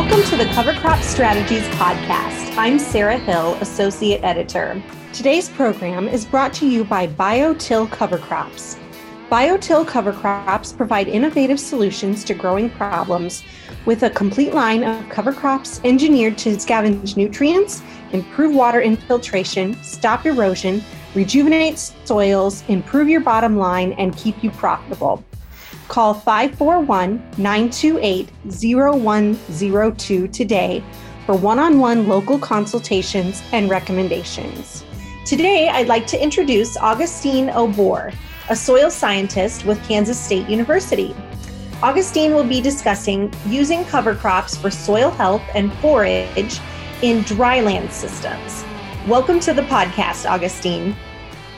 Welcome to the Cover Crop Strategies Podcast. I'm Sarah Hill, Associate Editor. Today's program is brought to you by BioTill Cover Crops. BioTill cover crops provide innovative solutions to growing problems with a complete line of cover crops engineered to scavenge nutrients, improve water infiltration, stop erosion, rejuvenate soils, improve your bottom line, and keep you profitable. Call 541 928 0102 today for one on one local consultations and recommendations. Today, I'd like to introduce Augustine Obour, a soil scientist with Kansas State University. Augustine will be discussing using cover crops for soil health and forage in dryland systems. Welcome to the podcast, Augustine.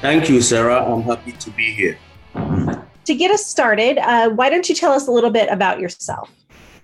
Thank you, Sarah. I'm happy to be here to get us started, uh, why don't you tell us a little bit about yourself?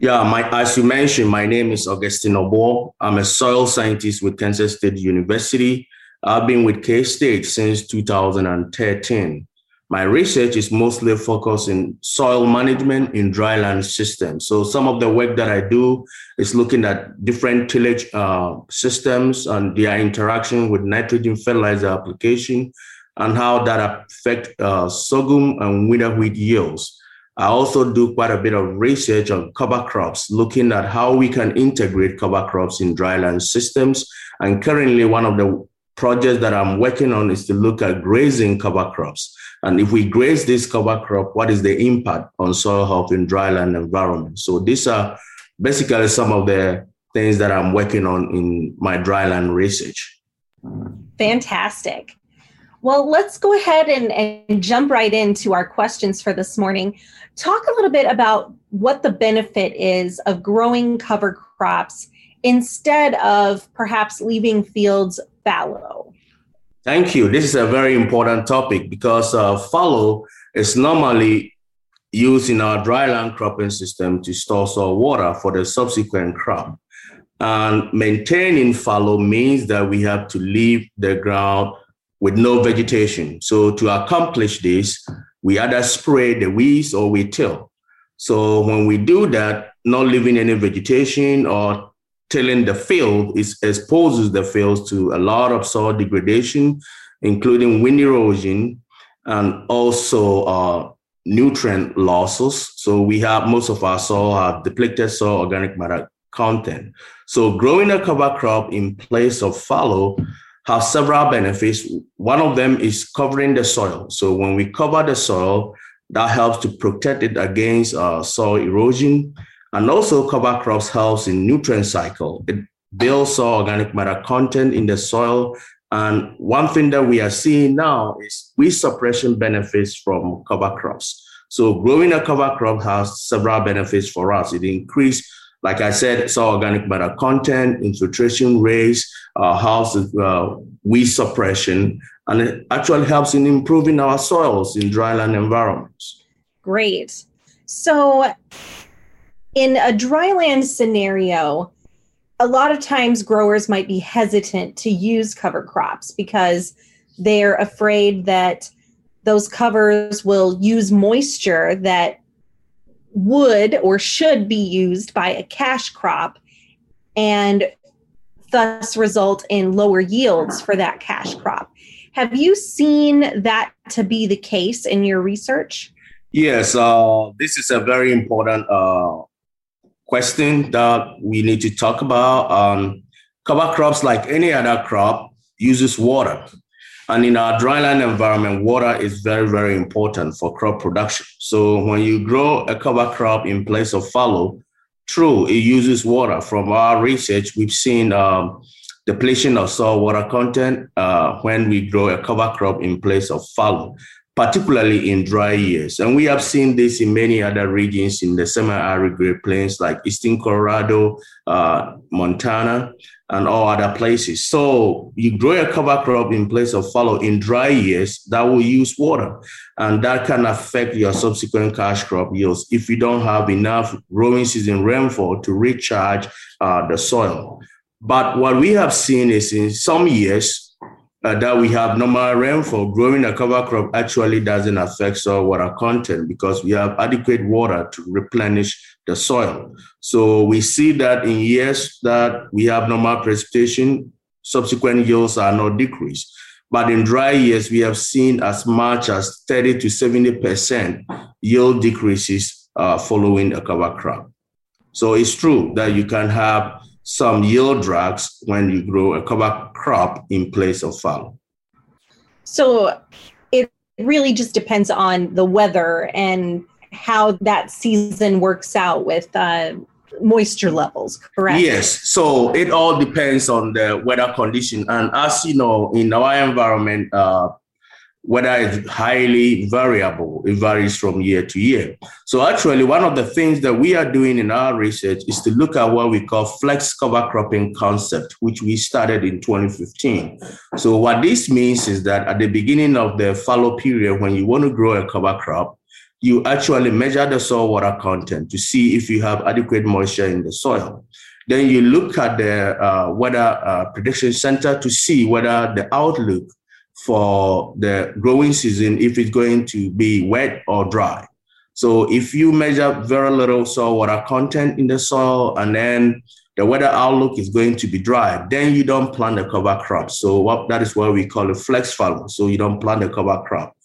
Yeah, my, as you mentioned, my name is Augustine Obour. I'm a soil scientist with Kansas State University. I've been with K State since 2013. My research is mostly focused in soil management in dryland systems. So some of the work that I do is looking at different tillage uh, systems and their interaction with nitrogen fertilizer application and how that affect uh, sorghum and winter wheat yields. I also do quite a bit of research on cover crops, looking at how we can integrate cover crops in dryland systems. And currently, one of the projects that I'm working on is to look at grazing cover crops. And if we graze this cover crop, what is the impact on soil health in dryland environment? So these are basically some of the things that I'm working on in my dryland research. Fantastic. Well, let's go ahead and, and jump right into our questions for this morning. Talk a little bit about what the benefit is of growing cover crops instead of perhaps leaving fields fallow. Thank you. This is a very important topic because uh, fallow is normally used in our dryland cropping system to store soil water for the subsequent crop. And maintaining fallow means that we have to leave the ground with no vegetation. So to accomplish this, we either spray the weeds or we till. So when we do that, not leaving any vegetation or tilling the field, it exposes the fields to a lot of soil degradation, including wind erosion and also uh, nutrient losses. So we have most of our soil have depleted soil organic matter content. So growing a cover crop in place of fallow have several benefits. One of them is covering the soil. So when we cover the soil, that helps to protect it against uh, soil erosion. And also cover crops helps in nutrient cycle. It builds soil organic matter content in the soil. And one thing that we are seeing now is weed suppression benefits from cover crops. So growing a cover crop has several benefits for us. It increases like I said, soil organic matter content, infiltration rates, uh, helps uh, weed suppression, and it actually helps in improving our soils in dryland environments. Great. So, in a dryland scenario, a lot of times growers might be hesitant to use cover crops because they're afraid that those covers will use moisture that would or should be used by a cash crop and thus result in lower yields for that cash crop. Have you seen that to be the case in your research? Yes, uh, this is a very important uh, question that we need to talk about. Um, cover crops, like any other crop, uses water. And in our dryland environment, water is very, very important for crop production. So when you grow a cover crop in place of fallow, true, it uses water. From our research, we've seen um, depletion of soil water content uh, when we grow a cover crop in place of fallow, particularly in dry years. And we have seen this in many other regions in the semi-arid Great Plains like eastern Colorado, uh, Montana, and all other places. So you grow a cover crop in place of fallow in dry years that will use water, and that can affect your subsequent cash crop yields if you don't have enough growing season rainfall to recharge uh, the soil. But what we have seen is in some years, uh, that we have normal rainfall, growing a cover crop actually doesn't affect soil water content because we have adequate water to replenish the soil. So we see that in years that we have normal precipitation, subsequent yields are not decreased. But in dry years, we have seen as much as 30 to 70% yield decreases uh, following a cover crop. So it's true that you can have some yield drags when you grow a cover crop in place of fallow. So it really just depends on the weather and how that season works out with uh, moisture levels, correct? Yes. So it all depends on the weather condition. And as you know, in our environment, uh, weather is highly variable. It varies from year to year. So actually, one of the things that we are doing in our research is to look at what we call flex cover cropping concept, which we started in 2015. So what this means is that at the beginning of the fallow period, when you want to grow a cover crop, you actually measure the soil water content to see if you have adequate moisture in the soil. Then you look at the uh, weather uh, prediction center to see whether the outlook for the growing season, if it's going to be wet or dry. So if you measure very little soil water content in the soil and then the weather outlook is going to be dry, then you don't plant a cover crop. So what, that is what we call a flex fallow. So you don't plant a cover crop.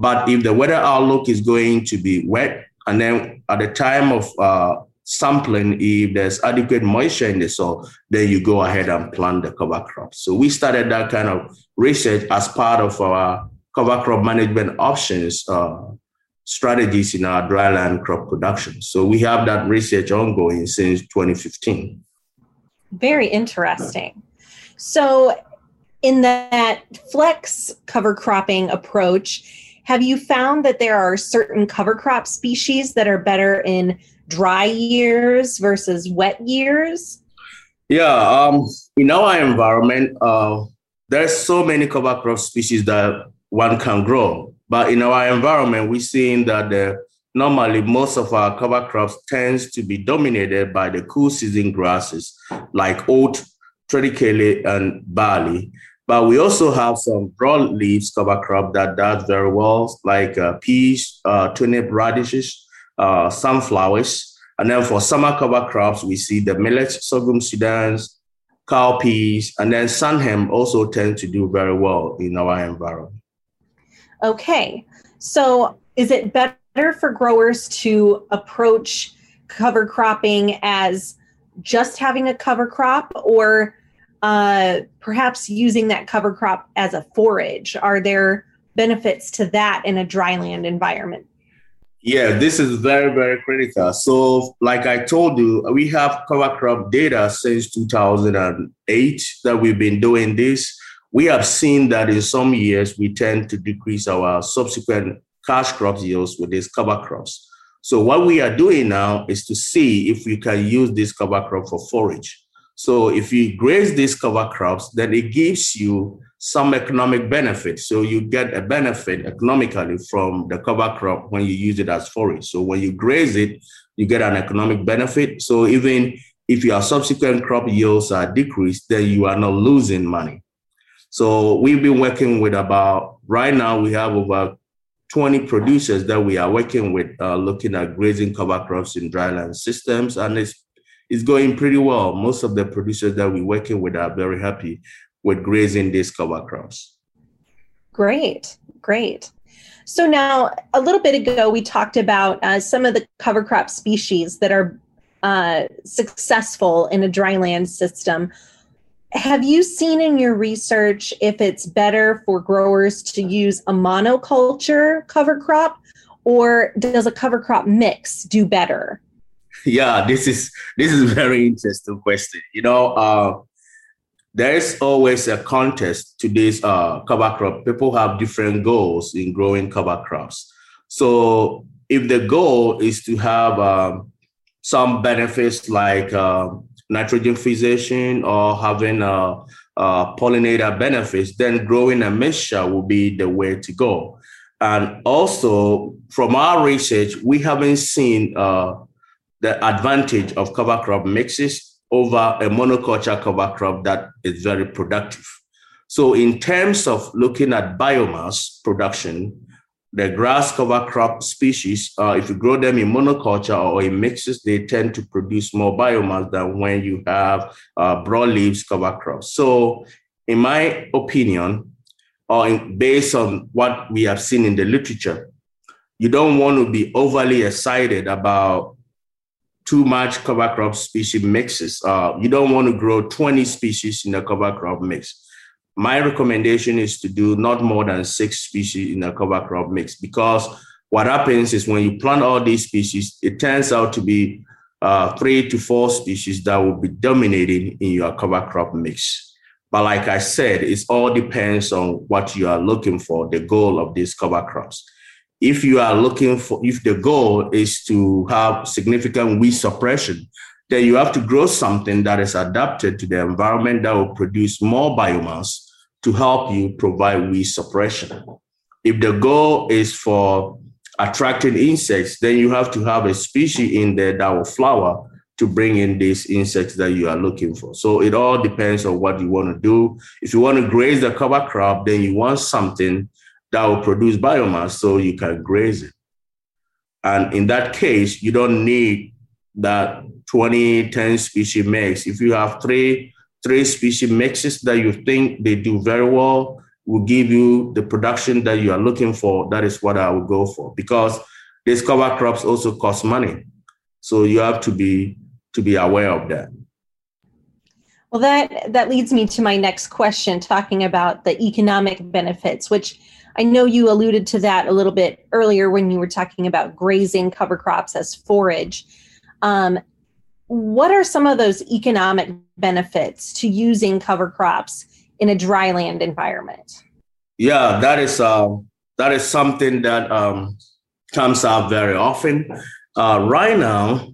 But if the weather outlook is going to be wet, and then at the time of uh, sampling, if there's adequate moisture in the soil, then you go ahead and plant the cover crop. So we started that kind of research as part of our cover crop management options uh, strategies in our dryland crop production. So we have that research ongoing since 2015. Very interesting. So in that flex cover cropping approach, have you found that there are certain cover crop species that are better in dry years versus wet years? Yeah, um, in our environment, uh, there's so many cover crop species that one can grow. But in our environment, we're seeing that normally most of our cover crops tends to be dominated by the cool season grasses like oat, triticale, and barley. But we also have some broad leaves cover crop that does very well, like uh, peas, uh, turnip radishes, uh, sunflowers. And then for summer cover crops, we see the millet, sorghum Sudans, cowpeas, and then sunhemp also tend to do very well in our environment. Okay. So is it better for growers to approach cover cropping as just having a cover crop or uh, perhaps using that cover crop as a forage? Are there benefits to that in a dryland environment? Yeah, this is very, very critical. So, like I told you, we have cover crop data since 2008 that we've been doing this. We have seen that in some years we tend to decrease our subsequent cash crop yields with these cover crops. So, what we are doing now is to see if we can use this cover crop for forage. So if you graze these cover crops, then it gives you some economic benefit. So you get a benefit economically from the cover crop when you use it as forage. So when you graze it, you get an economic benefit. So even if your subsequent crop yields are decreased, then you are not losing money. So we've been working with about, right now we have over 20 producers that we are working with, uh, looking at grazing cover crops in dryland systems. And it's it's going pretty well. Most of the producers that we're working with are very happy with grazing these cover crops. Great, great. So now, a little bit ago, we talked about uh, some of the cover crop species that are uh, successful in a dryland system. Have you seen in your research if it's better for growers to use a monoculture cover crop, or does a cover crop mix do better? Yeah, this is this is very interesting question. You know, uh, there is always a contest to this uh, cover crop. People have different goals in growing cover crops. So if the goal is to have um, some benefits like uh, nitrogen fixation or having a, a, pollinator benefits, then growing a mixture will be the way to go. And also, from our research, we haven't seen uh, the advantage of cover crop mixes over a monoculture cover crop that is very productive. So, in terms of looking at biomass production, the grass cover crop species, uh, if you grow them in monoculture or in mixes, they tend to produce more biomass than when you have uh, cover crops. So, in my opinion, or in, based on what we have seen in the literature, you don't want to be overly excited about too much cover crop species mixes. Uh, you don't want to grow 20 species in a cover crop mix. My recommendation is to do not more than six species in a cover crop mix because what happens is when you plant all these species, it turns out to be uh, three to four species that will be dominating in your cover crop mix. But like I said, it all depends on what you are looking for, the goal of these cover crops if you are looking for, if the goal is to have significant weed suppression, then you have to grow something that is adapted to the environment that will produce more biomass to help you provide weed suppression. If the goal is for attracting insects, then you have to have a species in there that will flower to bring in these insects that you are looking for. So it all depends on what you want to do. If you want to graze the cover crop, then you want something that will produce biomass so you can graze it. And in that case, you don't need that 20, 10 species mix. If you have three, three species mixes that you think they do very well, will give you the production that you are looking for, that is what I would go for. Because these cover crops also cost money. So you have to be to be aware of that. Well, that that leads me to my next question, talking about the economic benefits, which I know you alluded to that a little bit earlier when you were talking about grazing cover crops as forage. Um, what are some of those economic benefits to using cover crops in a dryland environment? Yeah, that is uh, that is something that um, comes up very often. Uh, right now,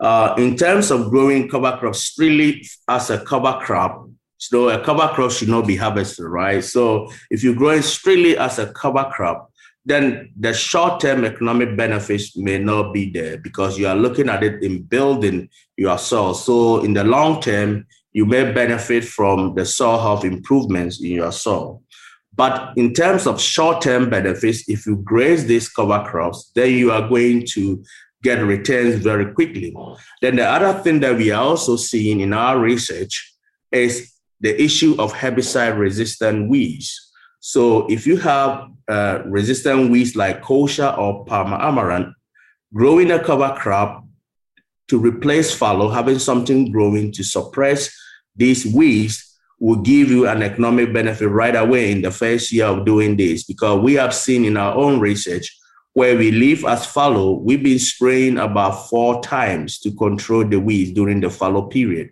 uh, in terms of growing cover crops, really as a cover crop, so a cover crop should not be harvested, right? So if you're growing strictly as a cover crop, then the short-term economic benefits may not be there because you are looking at it in building your soil. So in the long term, you may benefit from the soil health improvements in your soil. But in terms of short-term benefits, if you graze these cover crops, then you are going to get returns very quickly. Then the other thing that we are also seeing in our research is the issue of herbicide resistant weeds. So if you have uh, resistant weeds like kochia or Palmer amaranth, growing a cover crop to replace fallow, having something growing to suppress these weeds will give you an economic benefit right away in the first year of doing this because we have seen in our own research where we live as fallow, we've been spraying about four times to control the weeds during the fallow period.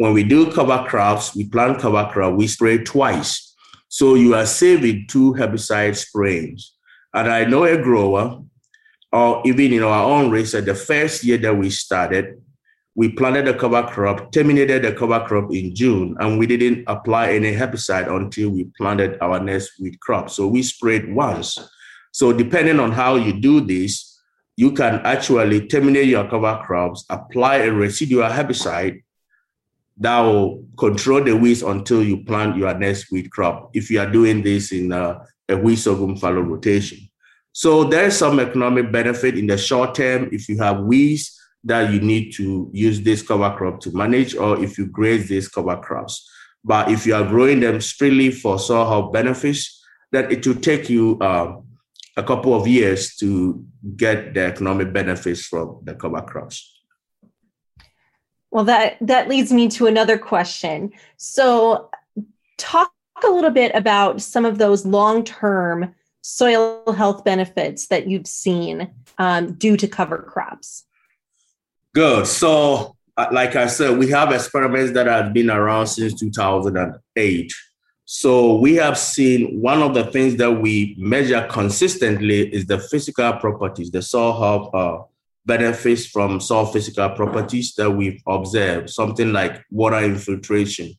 When we do cover crops, we plant cover crop, we spray twice. So you are saving two herbicide sprays. And I know a grower, or even in our own research, the first year that we started, we planted a cover crop, terminated the cover crop in June, and we didn't apply any herbicide until we planted our next wheat crop. So we sprayed once. So depending on how you do this, you can actually terminate your cover crops, apply a residual herbicide, that will control the weeds until you plant your next wheat crop if you are doing this in a, a wheat sorghum fallow rotation. So there's some economic benefit in the short term if you have weeds that you need to use this cover crop to manage, or if you graze these cover crops. But if you are growing them strictly for soil health benefits, then it will take you uh, a couple of years to get the economic benefits from the cover crops. Well, that that leads me to another question. So, talk a little bit about some of those long-term soil health benefits that you've seen um, due to cover crops. Good. So, uh, like I said, we have experiments that have been around since 2008. So, we have seen one of the things that we measure consistently is the physical properties, the soil health uh, benefits from soil physical properties that we've observed, something like water infiltration,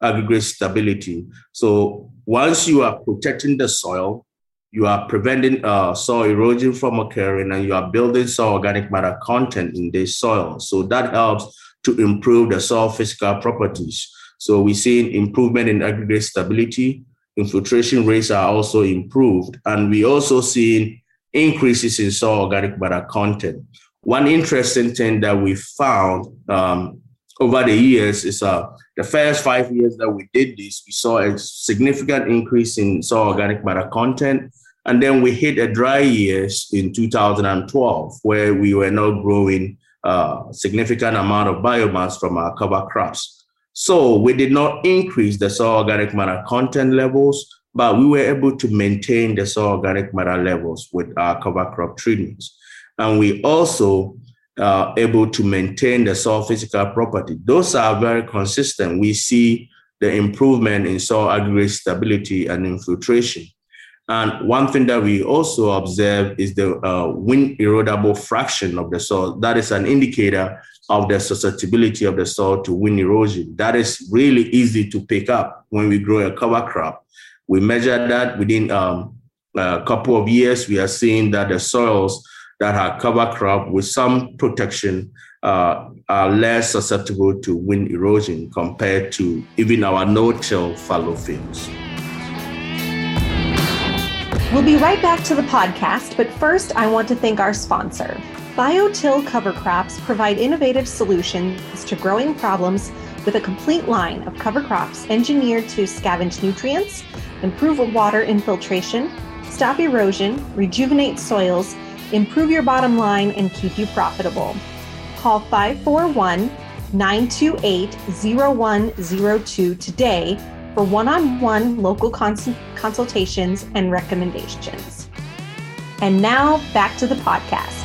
aggregate stability. So once you are protecting the soil, you are preventing uh, soil erosion from occurring and you are building soil organic matter content in this soil. So that helps to improve the soil physical properties. So we're seeing improvement in aggregate stability. Infiltration rates are also improved. And we also seeing increases in soil organic matter content. One interesting thing that we found um, over the years is uh, the first five years that we did this, we saw a significant increase in soil organic matter content. And then we hit a dry years in 2012, where we were not growing a uh, significant amount of biomass from our cover crops. So we did not increase the soil organic matter content levels, but we were able to maintain the soil organic matter levels with our cover crop treatments. And we also uh, able to maintain the soil physical property. Those are very consistent. We see the improvement in soil aggregate stability and infiltration. And one thing that we also observe is the uh, wind erodible fraction of the soil. That is an indicator of the susceptibility of the soil to wind erosion. That is really easy to pick up when we grow a cover crop. We measure that within um, a couple of years, we are seeing that the soils that are cover crop with some protection uh, are less susceptible to wind erosion compared to even our no-till fallow fields. We'll be right back to the podcast, but first I want to thank our sponsor. BioTill cover crops provide innovative solutions to growing problems with a complete line of cover crops engineered to scavenge nutrients, improve water infiltration, stop erosion, rejuvenate soils, improve your bottom line, and keep you profitable. Call 541 928 0102 today for one on one local cons- consultations and recommendations. And now back to the podcast.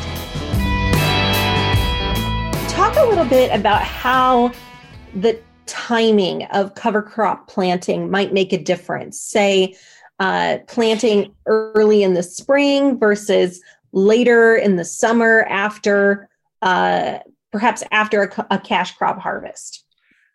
Talk a little bit about how the timing of cover crop planting might make a difference. Say, uh, planting early in the spring versus later in the summer after uh, perhaps after a, a, cash crop harvest?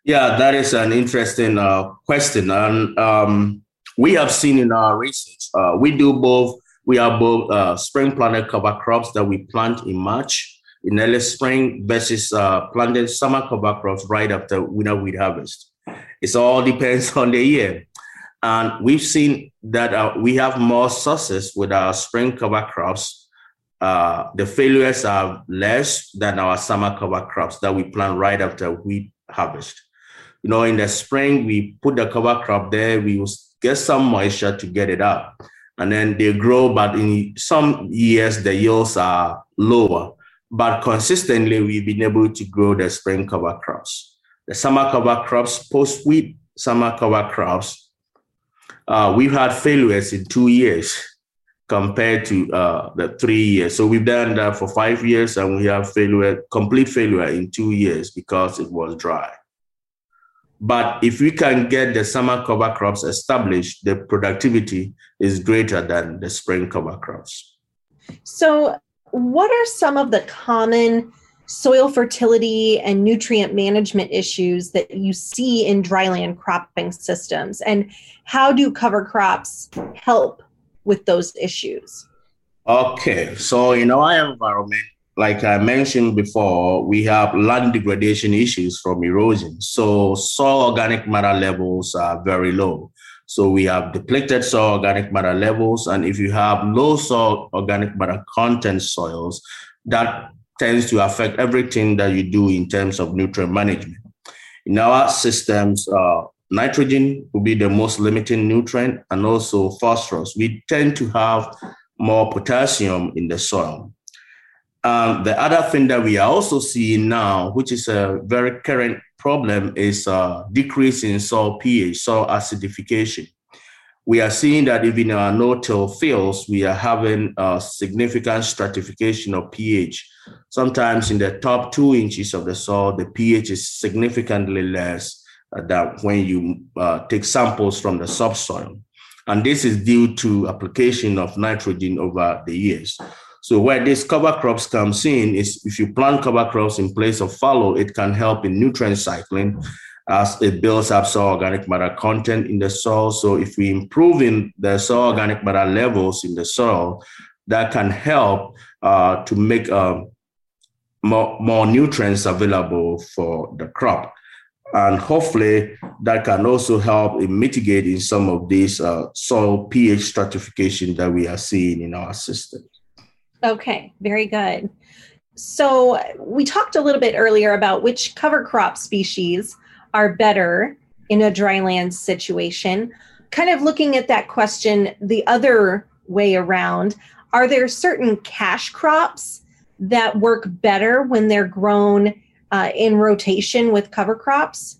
Yeah, that is an interesting uh, question. And um, we have seen in our research, uh, we do both, we have both uh, spring planted cover crops that we plant in March in early spring versus uh, planted summer cover crops right after winter wheat harvest. It all depends on the year. And we've seen that uh, we have more success with our spring cover crops uh, the failures are less than our summer cover crops that we plant right after wheat harvest. You know, in the spring, we put the cover crop there, we get some moisture to get it up. And then they grow, but in some years, the yields are lower. But consistently, we've been able to grow the spring cover crops. The summer cover crops, post wheat summer cover crops, uh, we've had failures in two years compared to uh, the three years. So we've done that for five years and we have failure, complete failure in two years because it was dry. But if we can get the summer cover crops established, the productivity is greater than the spring cover crops. So, what are some of the common soil fertility and nutrient management issues that you see in dryland cropping systems? And how do cover crops help with those issues? Okay, so in our environment, like I mentioned before, we have land degradation issues from erosion. So soil organic matter levels are very low. So we have depleted soil organic matter levels. And if you have low soil organic matter content soils, that tends to affect everything that you do in terms of nutrient management. In our systems, uh, nitrogen will be the most limiting nutrient and also phosphorus. We tend to have more potassium in the soil. Um, the other thing that we are also seeing now, which is a very current problem, is a decrease in soil pH, soil acidification. We are seeing that even in our no-till fields, we are having a significant stratification of pH. Sometimes in the top two inches of the soil, the pH is significantly less uh, that when you uh, take samples from the subsoil. And this is due to application of nitrogen over the years. So where this cover crops comes in is if you plant cover crops in place of fallow, it can help in nutrient cycling as it builds up soil organic matter content in the soil. So if we improve in the soil organic matter levels in the soil, that can help uh, to make uh, more, more nutrients available for the crop. And hopefully that can also help in mitigating some of this uh, soil pH stratification that we are seeing in our system. Okay, very good. So we talked a little bit earlier about which cover crop species are better in a dryland situation. Kind of looking at that question the other way around, are there certain cash crops that work better when they're grown uh, in rotation with cover crops?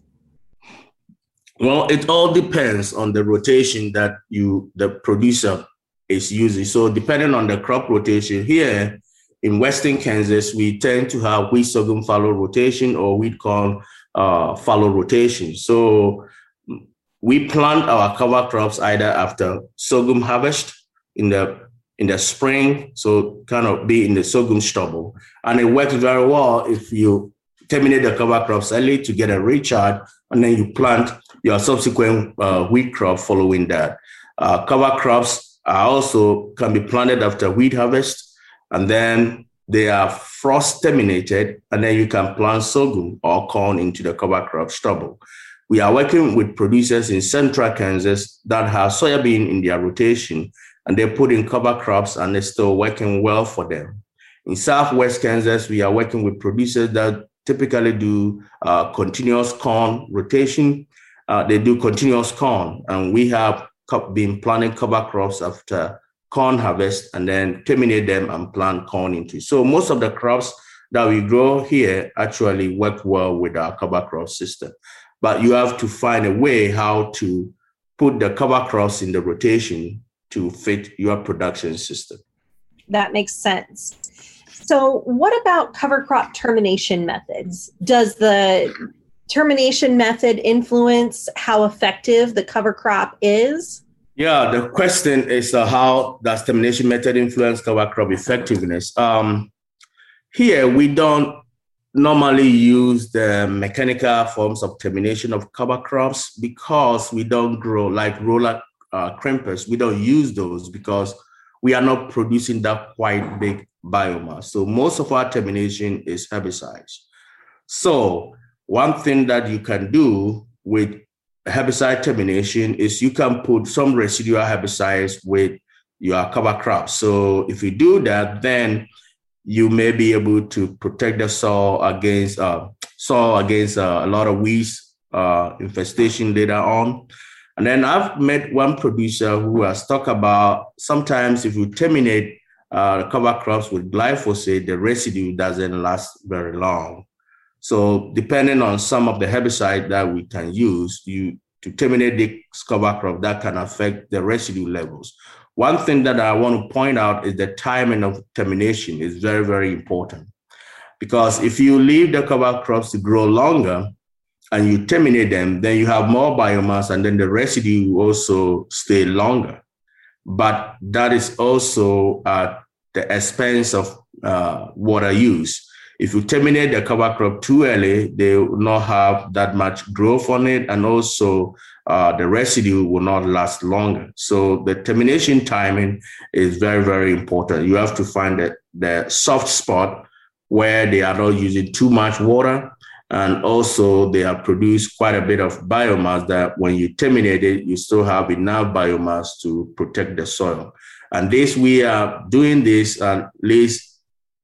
Well, it all depends on the rotation that you the producer is using. So depending on the crop rotation here in Western Kansas, we tend to have wheat sorghum fallow rotation or wheat corn uh, fallow rotation. So we plant our cover crops either after sorghum harvest in the in the spring, so kind of be in the sorghum stubble. And it works very well if you terminate the cover crops early to get a recharge, and then you plant your subsequent uh, wheat crop following that. Uh, cover crops are also can be planted after wheat harvest, and then they are frost terminated, and then you can plant sorghum or corn into the cover crop stubble. We are working with producers in central Kansas that have soybean in their rotation and they put in cover crops and it's still working well for them. In Southwest Kansas, we are working with producers that typically do uh, continuous corn rotation. Uh, they do continuous corn, and we have been planting cover crops after corn harvest and then terminate them and plant corn into. So most of the crops that we grow here actually work well with our cover crop system. But you have to find a way how to put the cover crops in the rotation to fit your production system. That makes sense. So, what about cover crop termination methods? Does the termination method influence how effective the cover crop is? Yeah, the question is uh, how does termination method influence cover crop effectiveness? Um, here, we don't normally use the mechanical forms of termination of cover crops because we don't grow like roller uh, crimpers, we don't use those because we are not producing that quite big biomass. So most of our termination is herbicides. So one thing that you can do with herbicide termination is you can put some residual herbicides with your cover crops. So if you do that, then you may be able to protect the soil against uh, soil against uh, a lot of weeds uh, infestation later on. And then I've met one producer who has talked about sometimes if you terminate uh, cover crops with glyphosate, the residue doesn't last very long. So depending on some of the herbicide that we can use, you to terminate the cover crop, that can affect the residue levels. One thing that I want to point out is the timing of termination is very, very important. Because if you leave the cover crops to grow longer, and you terminate them, then you have more biomass and then the residue also stay longer. But that is also at the expense of uh, water use. If you terminate the cover crop too early, they will not have that much growth on it, and also uh, the residue will not last longer. So the termination timing is very, very important. You have to find the, the soft spot where they are not using too much water and also, they have produced quite a bit of biomass that when you terminate it, you still have enough biomass to protect the soil. And this, we are doing this at least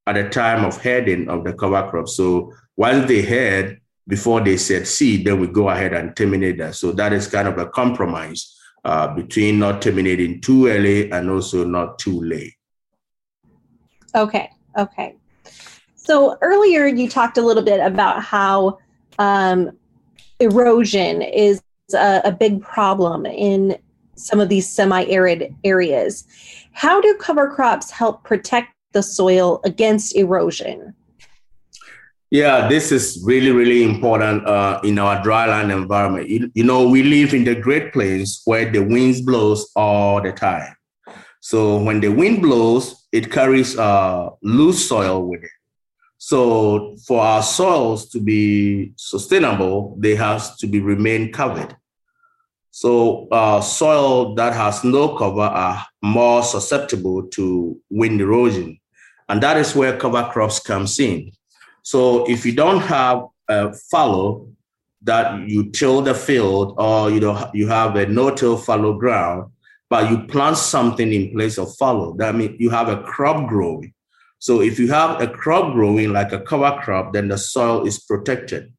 at the time of heading of the cover crop. So once they head, before they set seed, then we go ahead and terminate that. So that is kind of a compromise uh, between not terminating too early and also not too late. Okay. Okay. So earlier you talked a little bit about how um, erosion is a, a big problem in some of these semi-arid areas. How do cover crops help protect the soil against erosion? Yeah, this is really, really important uh, in our dryland environment. You, you, know, we live in the Great Plains where the winds blows all the time. So when the wind blows, it carries uh, loose soil with it. So for our soils to be sustainable, they have to be remain covered. So uh, soil that has no cover are more susceptible to wind erosion. And that is where cover crops comes in. So if you don't have a fallow that you till the field or you know you have a no-till fallow ground, but you plant something in place of fallow. That means you have a crop growing. So if you have a crop growing like a cover crop, then the soil is protected.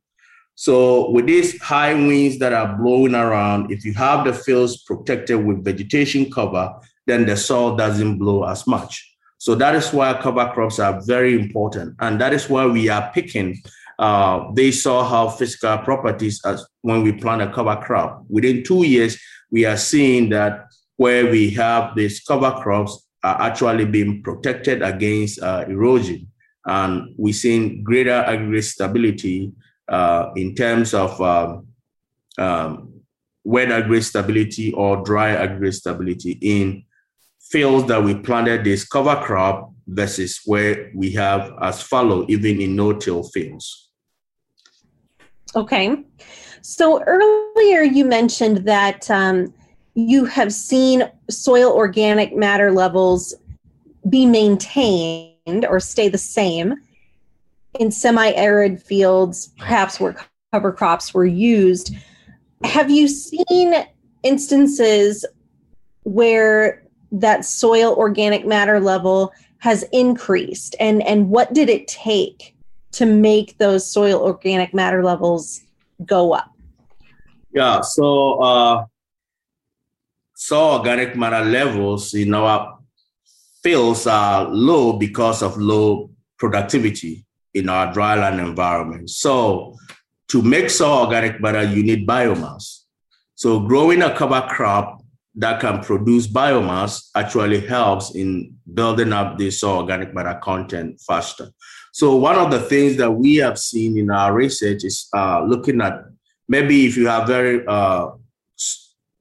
So with these high winds that are blowing around, if you have the fields protected with vegetation cover, then the soil doesn't blow as much. So that is why cover crops are very important. And that is why we are picking uh, they saw how physical properties as when we plant a cover crop. Within two years, we are seeing that where we have these cover crops are actually being protected against uh, erosion. And we're seeing greater aggregate stability uh, in terms of um, um, wet aggregate stability or dry aggregate stability in fields that we planted this cover crop versus where we have as fallow, even in no-till fields. Okay. So earlier you mentioned that um, you have seen soil organic matter levels be maintained or stay the same in semi arid fields, perhaps where cover crops were used. Have you seen instances where that soil organic matter level has increased and and what did it take to make those soil organic matter levels go up? Yeah, so uh, soil organic matter levels in our fields are low because of low productivity in our dryland environment. So to make soil organic matter, you need biomass. So growing a cover crop that can produce biomass actually helps in building up the soil organic matter content faster. So one of the things that we have seen in our research is uh, looking at maybe if you have very uh,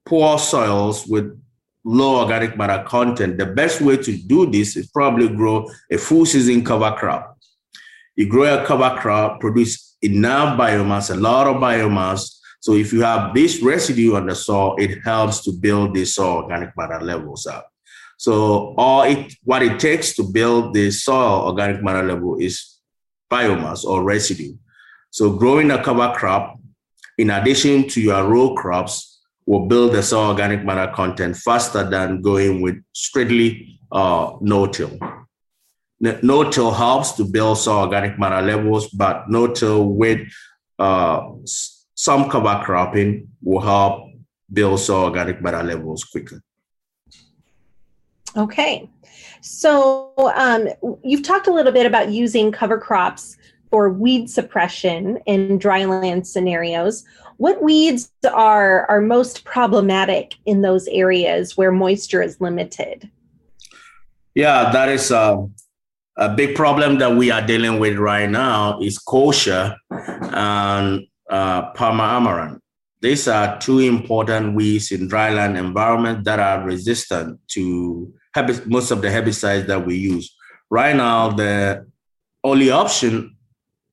poor soils with low organic matter content, the best way to do this is probably grow a full season cover crop. You grow a cover crop, produce enough biomass, a lot of biomass. So if you have this residue on the soil, it helps to build the soil organic matter levels up. So all it what it takes to build the soil organic matter level is biomass or residue. So growing a cover crop in addition to your row crops will build the soil organic matter content faster than going with strictly uh, no-till. No-till helps to build soil organic matter levels, but no-till with uh, some cover cropping will help build soil organic matter levels quicker. Okay. So um, you've talked a little bit about using cover crops for weed suppression in dryland scenarios. What weeds are are most problematic in those areas where moisture is limited? Yeah, that is a, a big problem that we are dealing with right now is kochia and uh, Palmer amaranth. These are two important weeds in dryland environment that are resistant to most of the herbicides that we use. Right now, the only option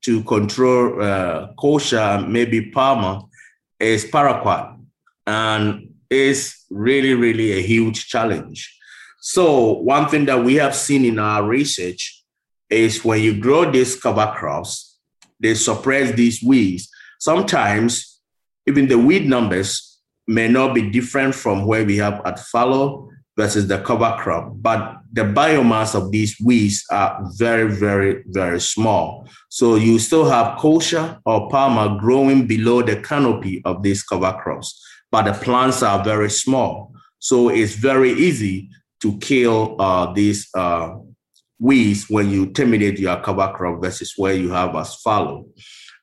to control uh, kochia, maybe Palmer, is paraquat, and is really, really a huge challenge. So one thing that we have seen in our research is when you grow these cover crops, they suppress these weeds. Sometimes even the weed numbers may not be different from where we have at fallow versus the cover crop. But the biomass of these weeds are very, very, very small. So you still have kochia or Palmer growing below the canopy of these cover crops, but the plants are very small. So it's very easy to kill uh, these uh, weeds when you terminate your cover crop versus where you have as fallow.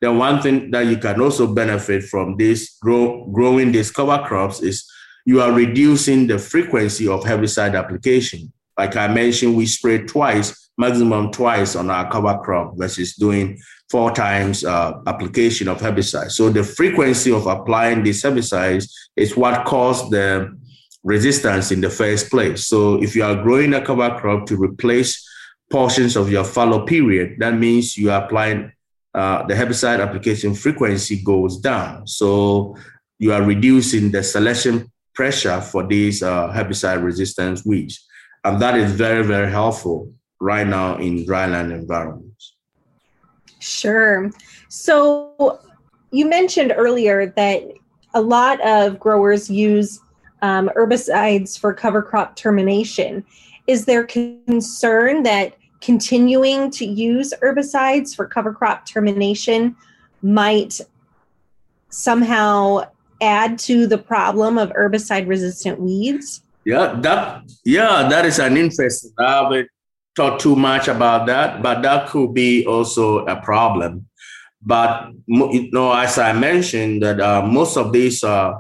Then one thing that you can also benefit from this grow, growing these cover crops is you are reducing the frequency of herbicide application. Like I mentioned, we spray twice, maximum twice on our cover crop versus doing four times uh, application of herbicide. So the frequency of applying these herbicides is what caused the resistance in the first place. So if you are growing a cover crop to replace portions of your fallow period, that means you are applying uh, the herbicide application frequency goes down. So you are reducing the selection pressure for these uh, herbicide resistant weeds. And that is very, very helpful right now in dryland environments. Sure. So you mentioned earlier that a lot of growers use um, herbicides for cover crop termination. Is there concern that continuing to use herbicides for cover crop termination might somehow add to the problem of herbicide resistant weeds? Yeah, that yeah, that is an interesting. I haven't thought too much about that, but that could be also a problem. But you know, as I mentioned, that uh, most of these uh,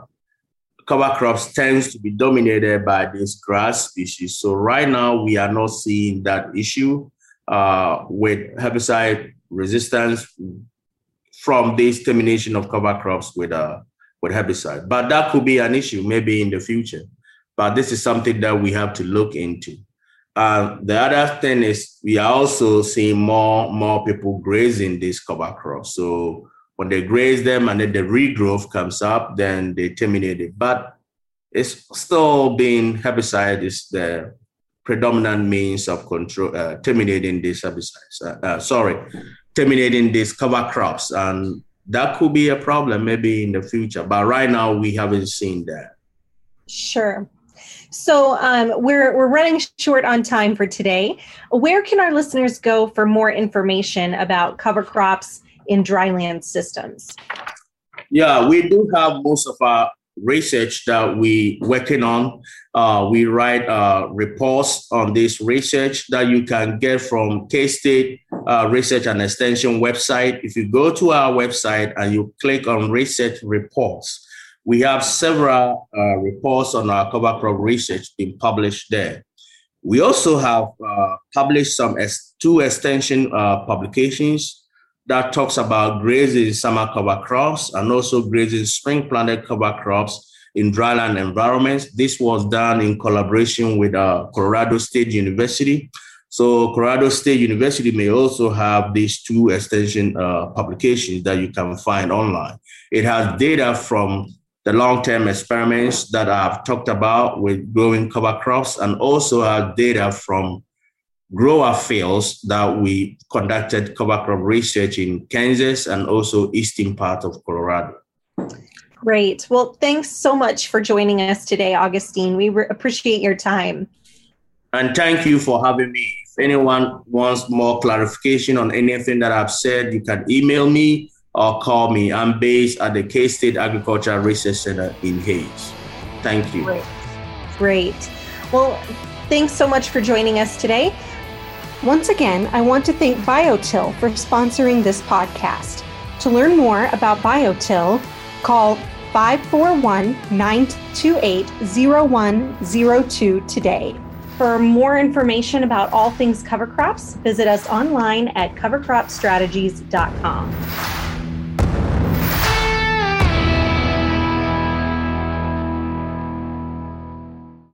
cover crops tends to be dominated by this grass species. So right now we are not seeing that issue uh, with herbicide resistance from this termination of cover crops with uh, with herbicide. But that could be an issue maybe in the future. But this is something that we have to look into. Uh, the other thing is we are also seeing more more people grazing these cover crops. So when they graze them and then the regrowth comes up, then they terminate it. But it's still being herbicide is the predominant means of control uh, terminating these herbicides. Uh, uh, sorry, terminating these cover crops, and that could be a problem maybe in the future. But right now, we haven't seen that. Sure. So um, we're we're running short on time for today. Where can our listeners go for more information about cover crops in dryland systems? Yeah, we do have most of our research that we working on. Uh, we write uh, reports on this research that you can get from K-State uh, Research and Extension website. If you go to our website and you click on research reports, we have several uh, reports on our cover crop research being published there. We also have uh, published some S- two extension uh, publications that talks about grazing summer cover crops and also grazing spring planted cover crops in dryland environments. This was done in collaboration with uh, Colorado State University. So Colorado State University may also have these two extension uh, publications that you can find online. It has data from the long-term experiments that I've talked about with growing cover crops and also our data from grower fields that we conducted cover crop research in Kansas and also eastern part of Colorado. Great. Well, thanks so much for joining us today, Augustine. We re- appreciate your time. And thank you for having me. If anyone wants more clarification on anything that I've said, you can email me or call me. I'm based at the K State Agricultural Research Center in Hays. Thank you. Great. Great. Well, thanks so much for joining us today. Once again, I want to thank BioTill for sponsoring this podcast. To learn more about BioTill, call 541 928 0102 today. For more information about all things cover crops, visit us online at covercropstrategies.com.